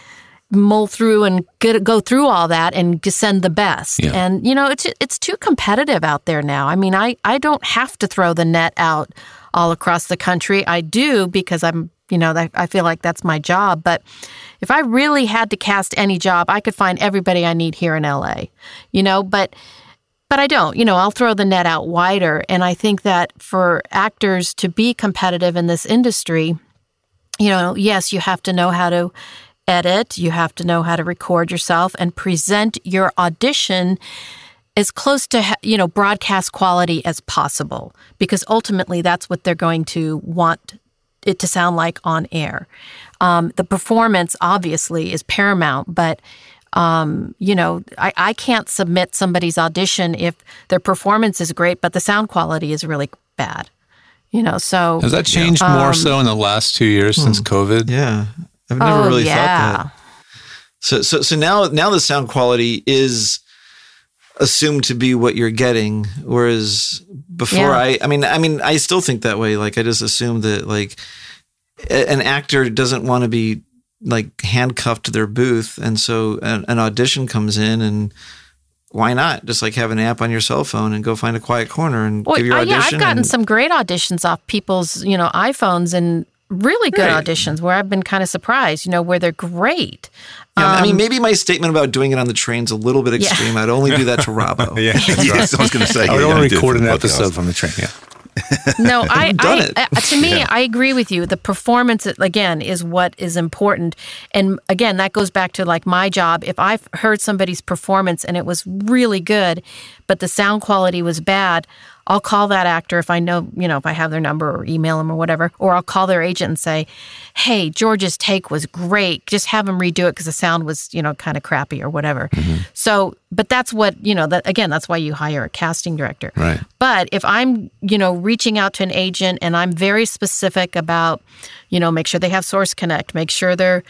Speaker 5: mull through and get, go through all that and send the best.
Speaker 7: Yeah.
Speaker 5: And you know it's it's too competitive out there now. I mean, I I don't have to throw the net out all across the country. I do because I'm you know I feel like that's my job, but if I really had to cast any job, I could find everybody I need here in LA. You know, but but I don't. You know, I'll throw the net out wider and I think that for actors to be competitive in this industry, you know, yes, you have to know how to edit, you have to know how to record yourself and present your audition as close to you know broadcast quality as possible because ultimately that's what they're going to want it to sound like on air. Um, the performance obviously is paramount, but um, you know I, I can't submit somebody's audition if their performance is great but the sound quality is really bad. You know, so
Speaker 7: Has that changed
Speaker 5: Um,
Speaker 7: more so in the last two years since COVID?
Speaker 6: yeah, I've never
Speaker 5: oh
Speaker 6: really
Speaker 5: yeah.
Speaker 6: thought that. So, so, so now, now the sound quality is assumed to be what you're getting, whereas before,
Speaker 5: Yeah.
Speaker 6: I, I mean, I mean, I still think that way. Like, I just assume that like a- an actor doesn't want to be like handcuffed to their booth, and so an, an audition comes in, and why not just like have an app on your cell phone and go find a quiet corner and
Speaker 5: Well,
Speaker 6: give your
Speaker 5: I-
Speaker 6: audition?
Speaker 5: yeah, I've gotten
Speaker 6: and-
Speaker 5: some great auditions off people's, you know, iPhones and really good auditions where I've been kind of surprised, you know, where they're great.
Speaker 6: Yeah, I
Speaker 5: Um,
Speaker 6: mean, maybe my statement about doing it on the train's is a little bit extreme. I'd only do that to <laughs> Robbo.
Speaker 1: Yeah. <laughs>
Speaker 3: yes, I was going to say.
Speaker 7: I would
Speaker 3: you
Speaker 7: only
Speaker 3: don't do it
Speaker 7: record an episode from the train. Yeah.
Speaker 5: No, <laughs> I, I
Speaker 6: it.
Speaker 5: uh, to me, I agree with you. The performance again is what is important, and again, that goes back to like my job. If I've heard somebody's performance and it was really good, but the sound quality was bad, I'll call that actor if I know, you know, if I have their number or email them or whatever, or I'll call their agent and say, "Hey, George's take was great. Just have him redo it because the sound was, you know, kind of crappy or whatever." Mm-hmm. So, but that's what you know. That again, that's why you hire a casting director.
Speaker 7: Right.
Speaker 5: But if I'm, you know, reaching out to an agent and I'm very specific about, you know, make sure they have Source Connect, make sure they're,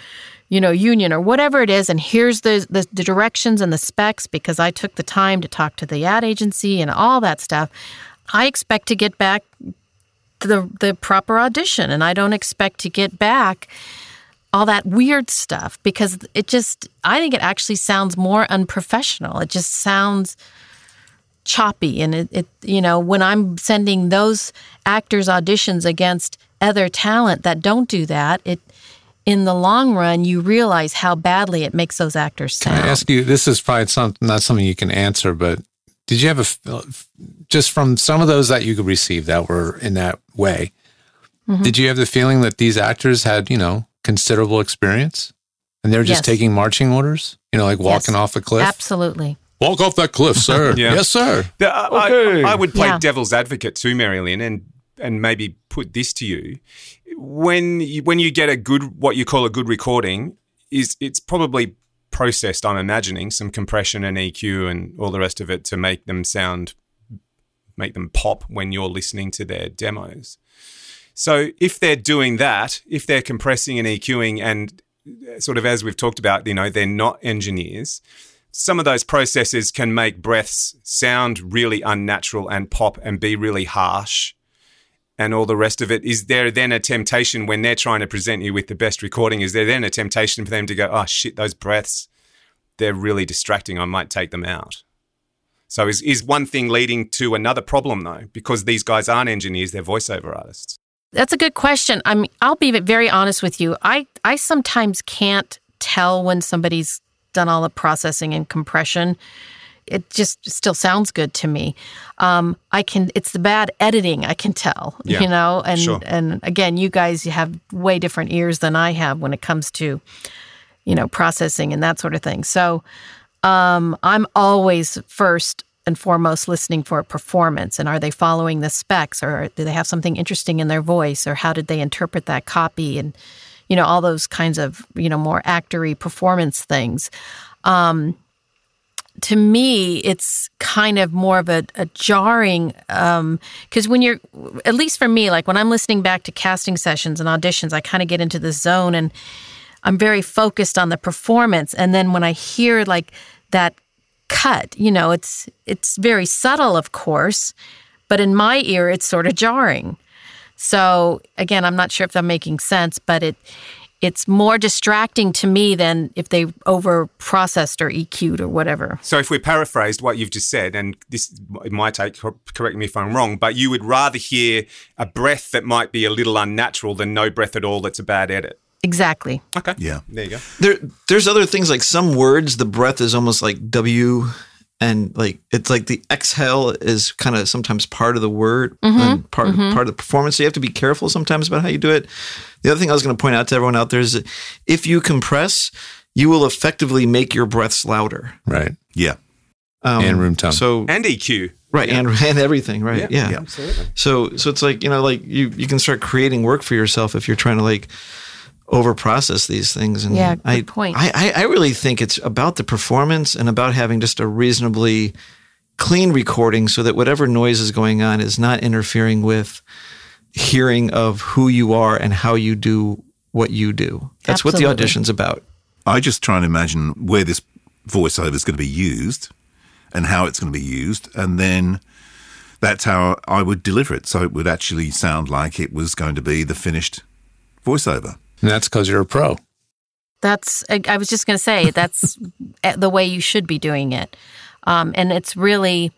Speaker 5: you know, union or whatever it is, and here's the, the the directions and the specs because I took the time to talk to the ad agency and all that stuff. I expect to get back the the proper audition, and I don't expect to get back all that weird stuff because it just I think it actually sounds more unprofessional. It just sounds choppy and it, it you know when i'm sending those actors auditions against other talent that don't do that it in the long run you realize how badly it makes those actors
Speaker 7: Can I ask you? This is probably some, not something you can answer, but did you have a f- just from some of those that you could receive that were in that way?
Speaker 5: Mm-hmm.
Speaker 7: Did you have the feeling that these actors had you know considerable experience, and they're just
Speaker 5: Yes.
Speaker 7: taking marching orders? You know, like walking
Speaker 5: Yes.
Speaker 7: off a cliff.
Speaker 5: absolutely
Speaker 7: Walk off that cliff, sir. <laughs>
Speaker 1: Yeah.
Speaker 7: Yes, sir.
Speaker 1: The- I- I, I would play
Speaker 5: Yeah.
Speaker 1: devil's advocate too, Mary Lynn, and and maybe put this to you: when you, when you get a good, what you call a good recording, is it's probably processed. I'm imagining some compression and EQ and all the rest of it to make them sound, make them pop when you're listening to their demos. So if they're doing that, if they're compressing and EQing, and uh, sort of as we've talked about, you know, they're not engineers some of those processes can make breaths sound really unnatural and pop and be really harsh and all the rest of it. Is there then a temptation when they're trying to present you with the best recording? Is there then a temptation for them to go, oh shit, those breaths, they're really distracting. I might take them out. So is, is one thing leading to another problem though? Because these guys aren't engineers, they're voiceover artists.
Speaker 5: That's a good question. I mean, I'll be very honest with you. I, I sometimes can't tell when somebody's done all the processing and compression. It just still sounds good to me. Um, I can. It's the bad editing. I can tell. <laughs>
Speaker 1: Yeah,
Speaker 5: you know, and
Speaker 1: sure.
Speaker 5: and again, you guys have way different ears than I have when it comes to, you know, processing and that sort of thing. So, um, I'm always first and foremost listening for a performance and are they following the specs or do they have something interesting in their voice or how did they interpret that copy and you know all those kinds of you know more actory performance things um to me it's kind of more of a, a jarring um because when you're at least for me like when i'm listening back to casting sessions and auditions i kind of get into the zone and i'm very focused on the performance. And then when i hear like that cut you know it's it's very subtle of course but in my ear it's sort of jarring. So again i'm not sure if i'm making sense but it it's more distracting to me than if they over processed or eq'd or whatever
Speaker 1: So if we paraphrased what you've just said, and this it might take, correct me if I'm wrong, but you would rather hear a breath that might be a little unnatural than no breath at all that's a bad edit.
Speaker 5: exactly
Speaker 1: Okay.
Speaker 3: Yeah.
Speaker 1: There you go.
Speaker 6: There, there's other things like some words. The breath is almost like W, and like it's like the exhale is kind of sometimes part of the word and part part of the performance. So you have to be careful sometimes about how you do it. The other thing I was going to point out to everyone out there is that if you compress, you will effectively make your breaths louder.
Speaker 7: Right.
Speaker 3: Yeah.
Speaker 6: Um,
Speaker 7: And room tone.
Speaker 6: So
Speaker 1: And EQ.
Speaker 6: right and and everything right yeah,
Speaker 1: Yeah, absolutely.
Speaker 6: so so it's like you know like you you can start creating work for yourself if you're trying to like over process these things and
Speaker 5: Yeah, good
Speaker 6: I,
Speaker 5: point.
Speaker 6: I I I really think it's about the performance and about having just a reasonably clean recording so that whatever noise is going on is not interfering with hearing of who you are and how you do what you do that's what the audition's about
Speaker 3: I just try and imagine where this voiceover is going to be used and how it's going to be used. And then that's how I would deliver it. So it would actually sound like it was going to be the finished voiceover.
Speaker 7: And that's because you're a pro.
Speaker 5: That's, I, I was just going to say, that's <laughs> the way you should be doing it. Um, and it's really,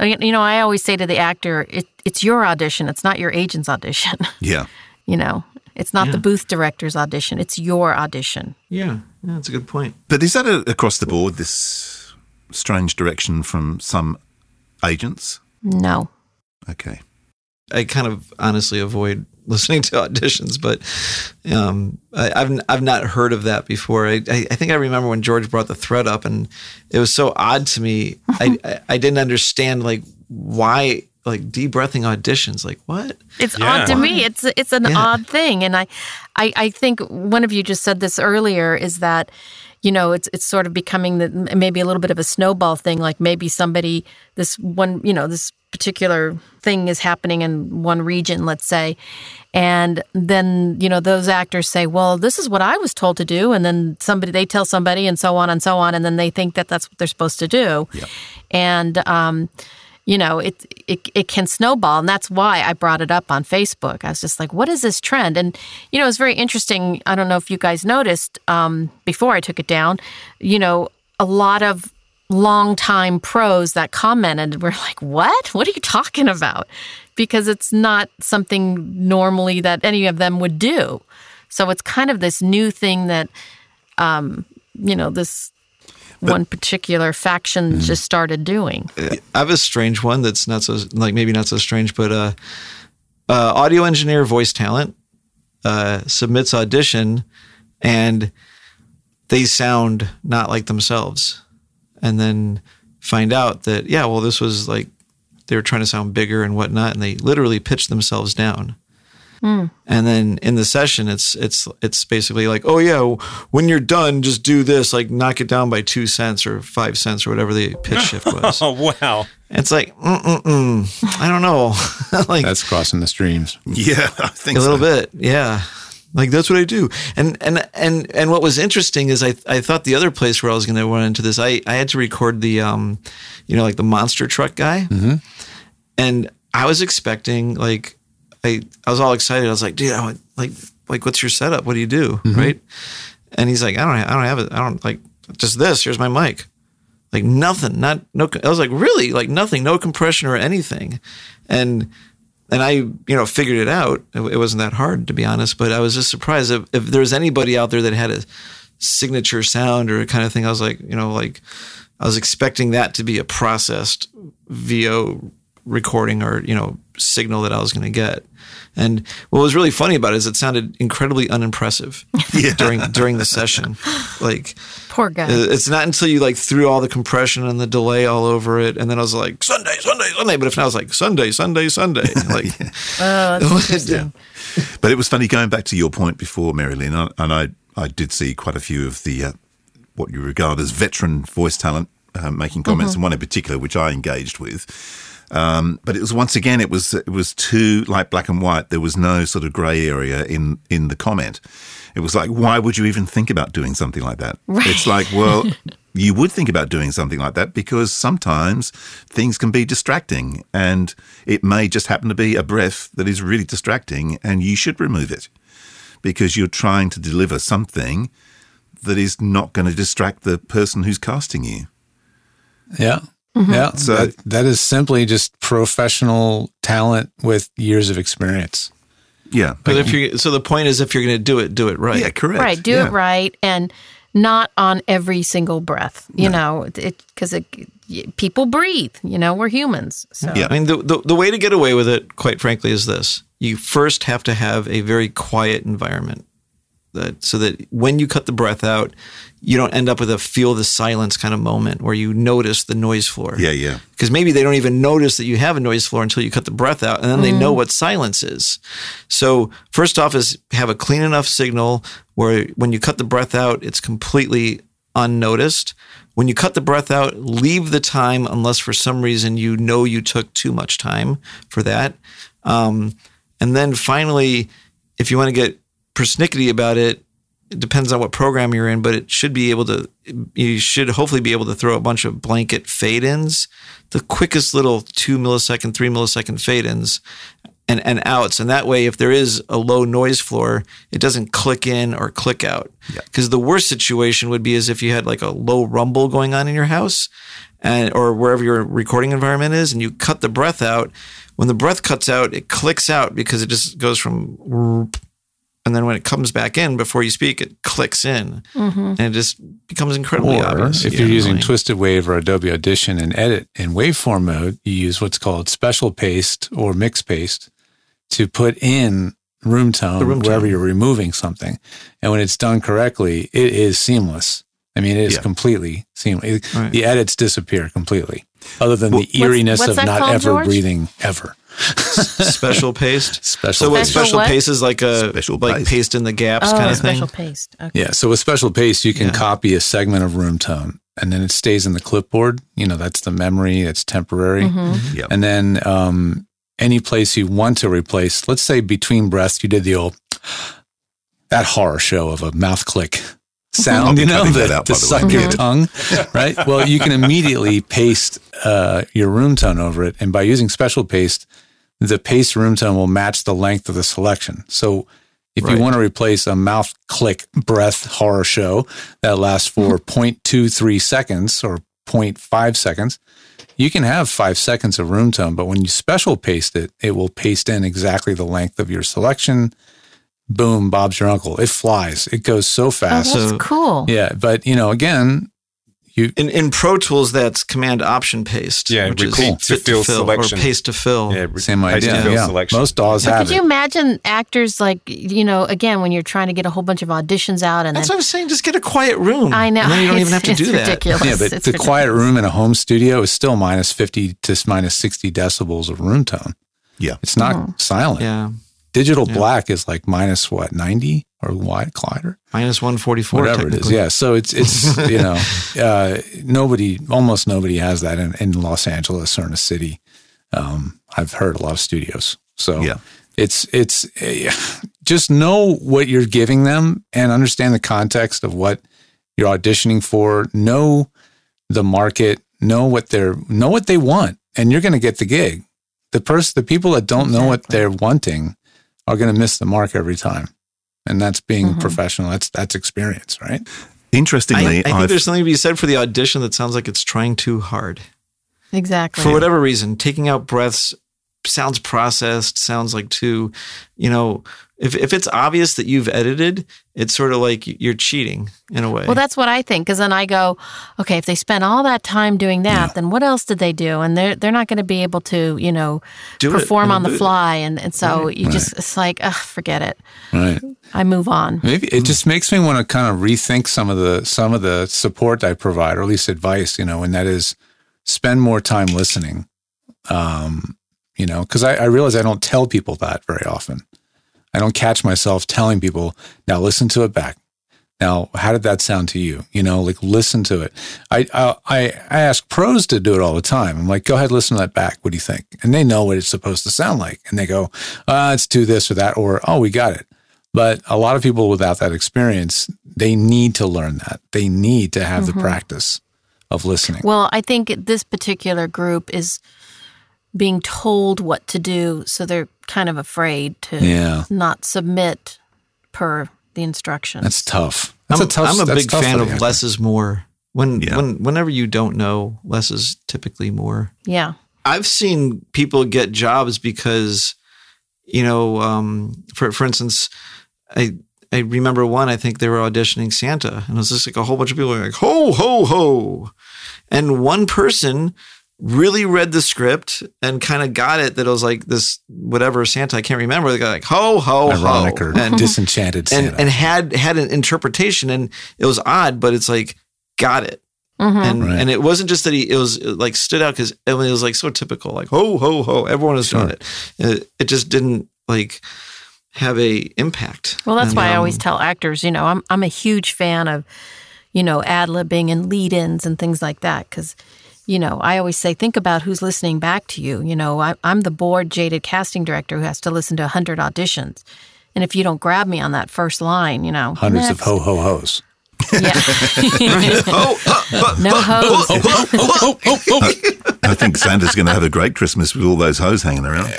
Speaker 5: you know, I always say to the actor, it, it's your audition, it's not your agent's audition. <laughs>
Speaker 3: Yeah.
Speaker 5: you know, It's not
Speaker 6: Yeah.
Speaker 5: the booth director's audition. It's your audition.
Speaker 6: Yeah, yeah, that's a good point.
Speaker 3: But is that a, across the board, this strange direction from some agents?
Speaker 5: No.
Speaker 3: Okay.
Speaker 6: I kind of honestly avoid listening to auditions, but um, I, I've I've not heard of that before. I, I, I think I remember when George brought the thread up, and it was so odd to me. I, <laughs> I I didn't understand like why like deep breathing auditions. Like what?
Speaker 5: It's
Speaker 1: Yeah.
Speaker 5: odd to me. It's it's an
Speaker 6: Yeah.
Speaker 5: odd thing, and I, I I think one of you just said this earlier is that, you know, it's it's sort of becoming the, maybe a little bit of a snowball thing. Like maybe somebody this one, you know, this particular thing is happening in one region, let's say, and then you know those actors say, well, this is what I was told to do, and then somebody they tell somebody, and so on and so on, and then they think that that's what they're supposed to do, and um you know, it, it it can snowball, and that's why I brought it up on Facebook. I was just like, "What is this trend?" And you know, it's very interesting. I don't know if you guys noticed um, before I took it down. You know, a lot of longtime pros that commented were like, "What? What are you talking about?" Because it's not something normally that any of them would do. So it's kind of this new thing that, um, you know, this one particular faction just started doing.
Speaker 6: I have a strange one that's not so like maybe not so strange, but uh, uh, audio engineer voice talent uh, submits audition, and they sound not like themselves, and then find out that yeah, well, this was like they were trying to sound bigger and whatnot, and they literally pitched themselves down. Hmm. And then in the session, it's it's it's basically like, oh yeah, when you're done, just do this, like knock it down by two cents or five cents or whatever the pitch shift <laughs> was.
Speaker 1: Oh wow.
Speaker 6: And It's like, mm-mm-mm. I don't know. <laughs> like
Speaker 7: That's crossing the streams. <laughs>
Speaker 3: Yeah, I think
Speaker 6: a little
Speaker 3: so.
Speaker 6: bit. Yeah. Like that's what I do. And and and and what was interesting is I I thought the other place where I was going to run into this, I I had to record the um, you know, like the monster truck guy, and I was expecting like I I was all excited. I was like, dude, I want, like like what's your setup? What do you do? Right? And he's like, I don't I don't have it. I don't like just this. Here's my mic. Like nothing. Not no. I was like, really? Like nothing. No compression or anything. And and I, you know, figured it out. It, wasn't that hard, to be honest. But I was just surprised if, if there was anybody out there that had a signature sound or a kind of thing. I was like, you know, like I was expecting that to be a processed VO recording or you know signal that I was going to get. And what was really funny about it is it sounded incredibly unimpressive <laughs> during during the session. Like
Speaker 5: Poor guy.
Speaker 6: it's not until you like threw all the compression and the delay all over it, and then I was like Sunday, Sunday, Sunday. But if now I was like Sunday, Sunday, Sunday, <laughs> like
Speaker 5: oh, that's <laughs> interesting.
Speaker 3: But it was funny going back to your point before, Mary Lynn, and I- and I, I did see quite a few of the uh, what you regard as veteran voice talent uh, making comments, and one in particular which I engaged with. Um, but it was once again, it was it was too like black and white. There was no sort of grey area in in the comment. It was like, why would you even think about doing something like that? It's like, well, <laughs> you would think about doing something like that because sometimes things can be distracting, and it may just happen to be a breath that is really distracting, and you should remove it because you're trying to deliver something that is not going to distract the person who's casting you.
Speaker 7: Yeah.
Speaker 5: Mm-hmm.
Speaker 7: Yeah.
Speaker 3: So-
Speaker 7: that, that is simply just professional talent with years of experience.
Speaker 3: Yeah,
Speaker 6: But if you so the point is if you're going to do it, do it right.
Speaker 3: yeah, correct.
Speaker 5: Right. Do
Speaker 3: Yeah.
Speaker 5: it right and not on every single breath, you know, it because it, people breathe, you know, we're humans. So
Speaker 3: Yeah.
Speaker 6: I mean, the, the the way to get away with it, quite frankly, is this: you first have to have a very quiet environment, that so that when you cut the breath out, you don't end up with a feel the silence kind of moment where you notice the noise floor.
Speaker 3: Yeah, yeah.
Speaker 6: because maybe they don't even notice that you have a noise floor until you cut the breath out and then they know what silence is so first off is have a clean enough signal where when you cut the breath out it's completely unnoticed when you cut the breath out leave the time unless for some reason you know you took too much time for that um, and then finally if you want to get persnickety about it it depends on what program you're in, but it should be able to, you should hopefully be able to throw a bunch of blanket fade ins, the quickest little two millisecond, three millisecond fade ins and, and outs. And that way, if there is a low noise floor, it doesn't click in or click out. Because the worst situation would be as if you had like a low rumble going on in your house and, or wherever your recording environment is, and you cut the breath out. When the breath cuts out, it clicks out because it just goes from and then when it comes back in before you speak, it clicks in, mm-hmm. and it just becomes incredibly
Speaker 7: Or
Speaker 6: obvious.
Speaker 7: if you're using
Speaker 6: really.
Speaker 7: TwistedWave or Adobe Audition and edit in waveform mode, you use what's called special paste or mix paste to put in room tone
Speaker 6: room
Speaker 7: wherever
Speaker 6: tone.
Speaker 7: you're removing something. And when it's done correctly, it is seamless. I mean, it is
Speaker 3: Yeah.
Speaker 7: completely seamless.
Speaker 6: Right.
Speaker 7: The edits disappear completely, other than the eeriness
Speaker 5: what's
Speaker 7: of not
Speaker 5: called,
Speaker 7: ever
Speaker 5: George?
Speaker 7: breathing ever.
Speaker 6: Special <laughs> paste.
Speaker 7: Special
Speaker 6: So what.
Speaker 5: Special
Speaker 6: special
Speaker 5: what?
Speaker 6: paste is like a
Speaker 3: Special
Speaker 6: like
Speaker 3: paste.
Speaker 6: paste in the gaps
Speaker 5: Oh,
Speaker 6: kind
Speaker 5: a
Speaker 6: of thing.
Speaker 5: special paste. Okay.
Speaker 7: Yeah. So with special paste, you can
Speaker 6: Yeah.
Speaker 7: copy a segment of room tone and then it stays in the clipboard. You know, that's the memory, it's temporary.
Speaker 5: Mm-hmm.
Speaker 3: Yep.
Speaker 7: And then um, any place you want to replace, let's say between breaths, you did the old, that horror show of a mouth click <laughs> sound, you know,
Speaker 3: cutting that
Speaker 7: the,
Speaker 3: out,
Speaker 7: to
Speaker 3: by the way.
Speaker 7: suck your tongue, right? Well, you can immediately paste uh, your room tone over it. And by using special paste, the paste room tone will match the length of the selection. So if
Speaker 6: Right.
Speaker 7: you want to replace a mouth click breath horror show that lasts for <laughs> 0.23 seconds or 0.5 seconds, you can have five seconds of room tone, but when you special paste it, it will paste in exactly the length of your selection. Boom, Bob's your uncle. It flies. It goes so
Speaker 5: Oh,
Speaker 7: fast.
Speaker 5: that's
Speaker 6: So-
Speaker 5: cool.
Speaker 7: yeah, but you know, again, you
Speaker 6: In, in Pro Tools, that's Command Option Paste.
Speaker 1: Yeah,
Speaker 6: which is
Speaker 1: repeat to
Speaker 6: fit
Speaker 1: fill
Speaker 6: or
Speaker 1: selection.
Speaker 6: paste to fill.
Speaker 1: Yeah,
Speaker 7: same
Speaker 1: paste
Speaker 7: idea.
Speaker 1: and fill
Speaker 7: Yeah,
Speaker 1: selection.
Speaker 7: most DAWs
Speaker 5: But
Speaker 7: have
Speaker 5: could you imagine actors like you know again when you're trying to get a whole bunch of auditions out and
Speaker 6: That's
Speaker 5: then
Speaker 6: what I'm saying. Just get a quiet room.
Speaker 5: I know
Speaker 6: And then you don't <laughs> even have to
Speaker 5: it's
Speaker 6: do that.
Speaker 5: ridiculous.
Speaker 7: Yeah, but
Speaker 5: It's
Speaker 7: the
Speaker 5: ridiculous.
Speaker 7: quiet room in a home studio is still minus 50 to minus 60 decibels of room tone.
Speaker 3: Yeah.
Speaker 7: It's not
Speaker 5: Mm-hmm.
Speaker 7: silent.
Speaker 6: Yeah.
Speaker 7: Digital black is like minus what, 90 or wide collider?
Speaker 6: Minus 144.
Speaker 7: Whatever it is. Yeah. So it's, it's, <laughs> you know, uh, nobody, almost nobody has that in, in Los Angeles or in a city. Um, I've heard a lot of studios. So
Speaker 3: Yeah.
Speaker 7: it's, it's uh, just know what you're giving them and understand the context of what you're auditioning for. Know the market, know what they're, know what they want, and you're going to get the gig. The person, the people that don't know what they're wanting are going to miss the mark every time. And that's being
Speaker 5: Mm-hmm.
Speaker 7: professional. That's, that's experience, right?
Speaker 6: I,
Speaker 3: Interestingly,
Speaker 6: I think
Speaker 3: I've-
Speaker 6: there's something to be said for the audition that sounds like it's trying too hard.
Speaker 5: exactly.
Speaker 6: For whatever reason, taking out breaths sounds processed, sounds like too, you know, if, if it's obvious that you've edited, it's sort of like you're cheating in a way.
Speaker 5: Well, that's what I think. Because then I go, okay, if they spent all that time doing that, then what else did they do? And they're they're not going to be able to, you know,
Speaker 6: Do
Speaker 5: perform on the
Speaker 6: booth.
Speaker 5: fly. And and so you just it's like, ugh, forget it.
Speaker 7: Right.
Speaker 5: I move on.
Speaker 7: Maybe it just makes me want to kind of rethink some of the some of the support I provide, or at least advice, you know, and that is spend more time listening. Um, you know, because I, I realize I don't tell people that very often. I don't catch myself telling people, now listen to it back. Now, how did that sound to you? You know, like listen to it. I, I I ask pros to do it all the time. I'm like, go ahead, listen to that back. What do you think? And they know what it's supposed to sound like, and they go, uh, it's do this or that, or oh, we got it. But a lot of people without that experience, they need to learn that. They need to have the practice of listening.
Speaker 5: Well, I think this particular group is being told what to do, so they're kind of afraid to
Speaker 7: Yeah.
Speaker 5: not submit per the instructions.
Speaker 7: That's tough. That's
Speaker 6: I'm,
Speaker 7: a tough.
Speaker 6: I'm a big
Speaker 7: tough
Speaker 6: fan of less is more. When
Speaker 3: Yeah.
Speaker 6: when whenever you don't know, less is typically more.
Speaker 5: yeah.
Speaker 6: I've seen people get jobs because, you know, um, for for instance, I I remember one. I think they were auditioning Santa, and it was just like a whole bunch of people like ho ho ho, and one person really read the script and kind of got it that it was like this whatever Santa I can't remember. They got like ho ho
Speaker 7: ironic
Speaker 6: ho,
Speaker 7: or <laughs>
Speaker 6: and
Speaker 7: disenchanted
Speaker 6: and
Speaker 7: Santa.
Speaker 6: and had had an interpretation, and it was odd, but it's like got it. And
Speaker 7: Right.
Speaker 6: and it wasn't just that he it was it like stood out because it was like so typical like ho ho ho everyone was doing
Speaker 7: Sure.
Speaker 6: it. it it just didn't like have a impact
Speaker 5: Well, that's
Speaker 6: And,
Speaker 5: why I
Speaker 6: um,
Speaker 5: always tell actors, you know, I'm I'm a huge fan of, you know, ad libbing and lead ins and things like that because, you know, I always say think about who's listening back to you. You know, I, I'm the bored, jaded casting director who has to listen to hundred auditions, and if you don't grab me on that first line, you know,
Speaker 7: Hundreds of ho ho hos.
Speaker 5: Yeah, <laughs> no hose.
Speaker 3: I think Santa's going to have a great Christmas with all those hoes hanging around. <laughs>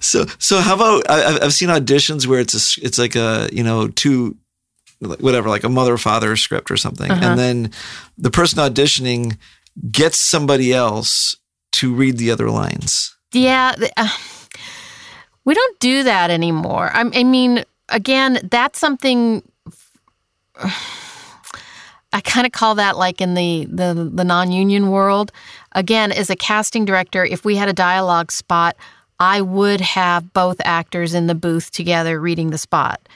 Speaker 6: so so how about I, I've- I've seen auditions where it's a s- it's like a you know two like, whatever like a mother father script or something
Speaker 5: Uh-huh.
Speaker 6: and then the person auditioning gets somebody else to read the other lines
Speaker 5: Yeah, uh, we don't do that anymore. I, I mean, again, that's something. <sighs> I kind of call that like in the, the the non-union world. Again, as a casting director, if we had a dialogue spot, I would have both actors in the booth together reading the spot.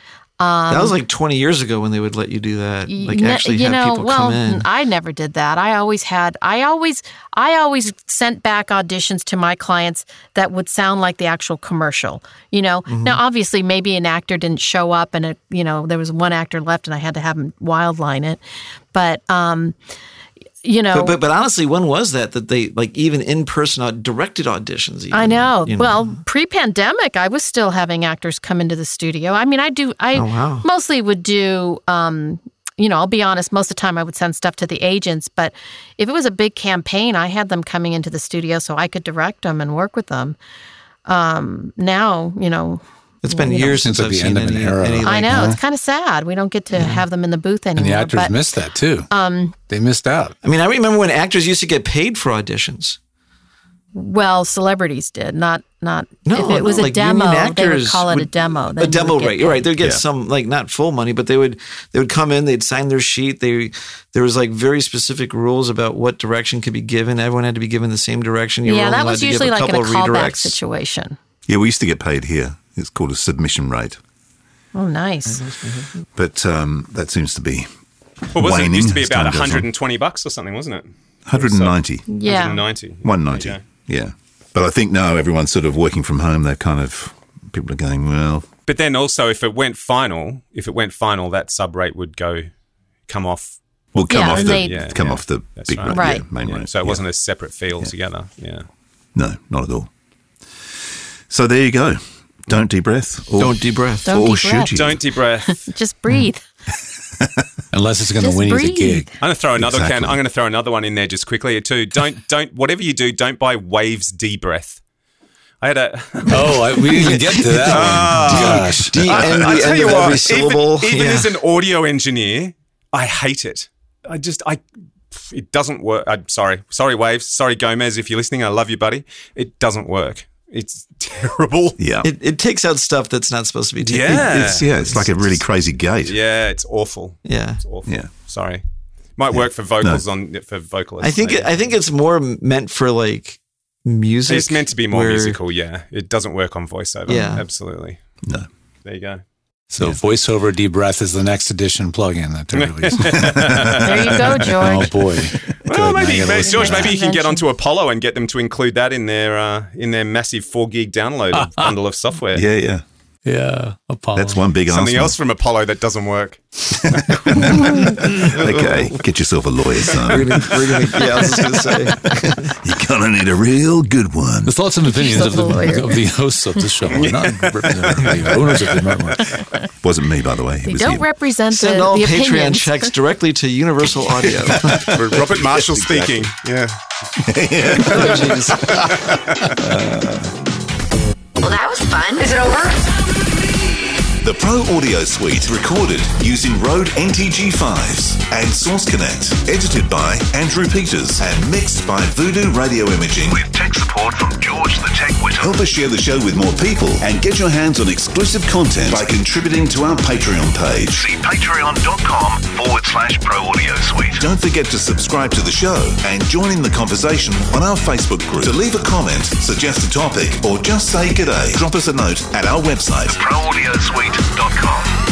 Speaker 6: That was like 20 years ago when they would let you do that. Like actually
Speaker 5: you
Speaker 6: have
Speaker 5: know,
Speaker 6: people
Speaker 5: well,
Speaker 6: come in.
Speaker 5: I never did that. I always had. I always, I always sent back auditions to my clients that would sound like the actual commercial. You know,
Speaker 6: Mm-hmm.
Speaker 5: now obviously maybe an actor didn't show up, and it, you know there was one actor left, and I had to have him wildline it. But, um, you know,
Speaker 6: But, but but honestly, when was that that they like even in person directed auditions? Even,
Speaker 5: I know.
Speaker 6: you
Speaker 5: Well, pre-pandemic, I was still having actors come into the studio. I mean, I do. I
Speaker 6: Oh, wow.
Speaker 5: mostly would do. Um, you know, I'll be honest. Most of the time, I would send stuff to the agents. But if it was a big campaign, I had them coming into the studio so I could direct them and work with them. Um, now, you know,
Speaker 6: it's been
Speaker 5: you know,
Speaker 6: years since I've
Speaker 7: the
Speaker 6: seen
Speaker 7: end of an
Speaker 6: any,
Speaker 7: era.
Speaker 6: any,
Speaker 5: I
Speaker 6: like,
Speaker 5: know it's kind of sad. We don't get to have them in the booth anymore.
Speaker 7: And
Speaker 5: anymore.
Speaker 7: the actors
Speaker 5: but,
Speaker 7: missed that too. Um, they missed out.
Speaker 6: I mean, I remember when actors used to get paid for auditions.
Speaker 5: well, celebrities did not not.
Speaker 6: No,
Speaker 5: if it was
Speaker 6: no,
Speaker 5: a
Speaker 6: like union
Speaker 5: demo, they would call it a demo.
Speaker 6: a
Speaker 5: Then you
Speaker 6: demo
Speaker 5: would get
Speaker 6: rate. You're right. They'd get
Speaker 1: Yeah.
Speaker 6: some like not full money, but they would they would come in, they'd sign their sheet. They there was like very specific rules about what direction could be given. Everyone had to be given the same direction. You were
Speaker 5: Yeah,
Speaker 6: only
Speaker 5: that
Speaker 6: allowed
Speaker 5: was
Speaker 6: to give
Speaker 5: usually
Speaker 6: a
Speaker 5: like in a
Speaker 6: couple of
Speaker 5: callback
Speaker 6: redirects.
Speaker 5: situation.
Speaker 3: Yeah, we used to get paid here. It's called a submission rate.
Speaker 5: Oh, nice.
Speaker 3: But um, that seems to be
Speaker 1: What was it? It used to be about
Speaker 3: time goes on.
Speaker 1: 120 bucks or something, wasn't it?
Speaker 3: 190.
Speaker 5: Yeah.
Speaker 1: 190.
Speaker 3: 190.
Speaker 1: There you go.
Speaker 3: Yeah. But I think now everyone's sort of working from home. They're kind of, people are going, well,
Speaker 1: But then also, if it went final, if it went final, that sub rate would go come off.
Speaker 3: we'll come
Speaker 5: Yeah,
Speaker 3: off the,
Speaker 1: Yeah,
Speaker 3: come
Speaker 1: yeah.
Speaker 3: off the
Speaker 1: That's
Speaker 3: big
Speaker 1: right.
Speaker 3: rate,
Speaker 5: Right.
Speaker 3: yeah, main
Speaker 1: Yeah,
Speaker 3: rate.
Speaker 1: so it
Speaker 3: yeah.
Speaker 1: wasn't a separate fee altogether. Yeah.
Speaker 3: No, not at all. So there you go. Don't deep breath. Or,
Speaker 6: Don't deep breath.
Speaker 5: Don't
Speaker 3: or
Speaker 5: deep
Speaker 3: should
Speaker 5: breath.
Speaker 3: you?
Speaker 1: Don't deep breath. <laughs>
Speaker 5: Just breathe. <laughs>
Speaker 7: Unless it's going to
Speaker 5: Just
Speaker 7: win you the gig.
Speaker 1: I'm going to throw another can. I'm going to throw another one in there just quickly too. Don't don't whatever you do, don't buy Waves DeBreath. I had a. <laughs>
Speaker 7: Oh, I, we didn't get to that one. Ah. Gosh.
Speaker 6: D and
Speaker 1: I
Speaker 6: the
Speaker 1: tell you what,
Speaker 6: every
Speaker 1: even, even
Speaker 6: yeah.
Speaker 1: as an audio engineer, I hate it. I just I. It doesn't work. I'm sorry, sorry, Waves. Sorry, Gomez. If you're listening, I love you, buddy. It doesn't work. It's terrible. <laughs>
Speaker 3: Yeah.
Speaker 6: it, it takes out stuff that's not supposed to be taken.
Speaker 1: Yeah.
Speaker 3: It's, yeah, it's like a really crazy gate.
Speaker 1: Yeah, it's awful.
Speaker 6: Yeah.
Speaker 1: It's awful.
Speaker 3: Yeah.
Speaker 1: Sorry. Might work for vocals on for vocalists.
Speaker 6: I think
Speaker 1: maybe.
Speaker 6: I think it's more meant for like music.
Speaker 1: it's meant to be more
Speaker 6: where-
Speaker 1: musical. Yeah, it doesn't work on voiceover.
Speaker 6: Yeah.
Speaker 1: absolutely.
Speaker 3: No.
Speaker 1: There you go.
Speaker 7: So voiceover deep breath is the next edition plugin that they're <laughs> releasing.
Speaker 5: There you go, <laughs>
Speaker 7: oh boy.
Speaker 1: Well, maybe, maybe George, maybe you can get onto Apollo and get them to include that in their uh, in their massive four gig download <laughs> bundle of software.
Speaker 3: Yeah, yeah.
Speaker 7: Yeah, Apollo.
Speaker 3: That's one big
Speaker 1: Something
Speaker 3: Arsenal.
Speaker 1: else from Apollo that doesn't work. <laughs>
Speaker 3: Okay, get yourself a lawyer,
Speaker 6: We're
Speaker 3: son.
Speaker 6: gonna, we're gonna, yeah, I was just gonna say. <laughs>
Speaker 3: You're gonna need a real good one.
Speaker 7: The thoughts and opinions of the,
Speaker 5: Yourself a lawyer.
Speaker 7: of the hosts of the show are not <laughs> the owners of the network.
Speaker 3: Wasn't me, by the way. It
Speaker 5: They
Speaker 3: was
Speaker 5: don't
Speaker 3: him.
Speaker 5: represent
Speaker 6: Send
Speaker 5: the,
Speaker 6: all
Speaker 5: the
Speaker 6: Patreon
Speaker 5: opinions.
Speaker 6: checks directly to Universal Audio.
Speaker 1: Robert Marshall speaking. Yeah.
Speaker 6: oh, jeez.
Speaker 4: Well, that was fun. Is it over?
Speaker 3: The Pro Audio Suite recorded using Rode NTG5s and Source Connect. Edited by Andrew Peters and mixed by Voodoo Radio Imaging. With tech support from George the Tech Whittle. Help us share the show with more people and get your hands on exclusive content by contributing to our Patreon page.
Speaker 8: See patreon.com forward slash pro audio suite.
Speaker 3: Don't forget to subscribe to the show and join in the conversation on our Facebook group. To leave a comment, suggest a topic, or just say g'day, drop us a note at our website
Speaker 8: Proaudiosuite.com.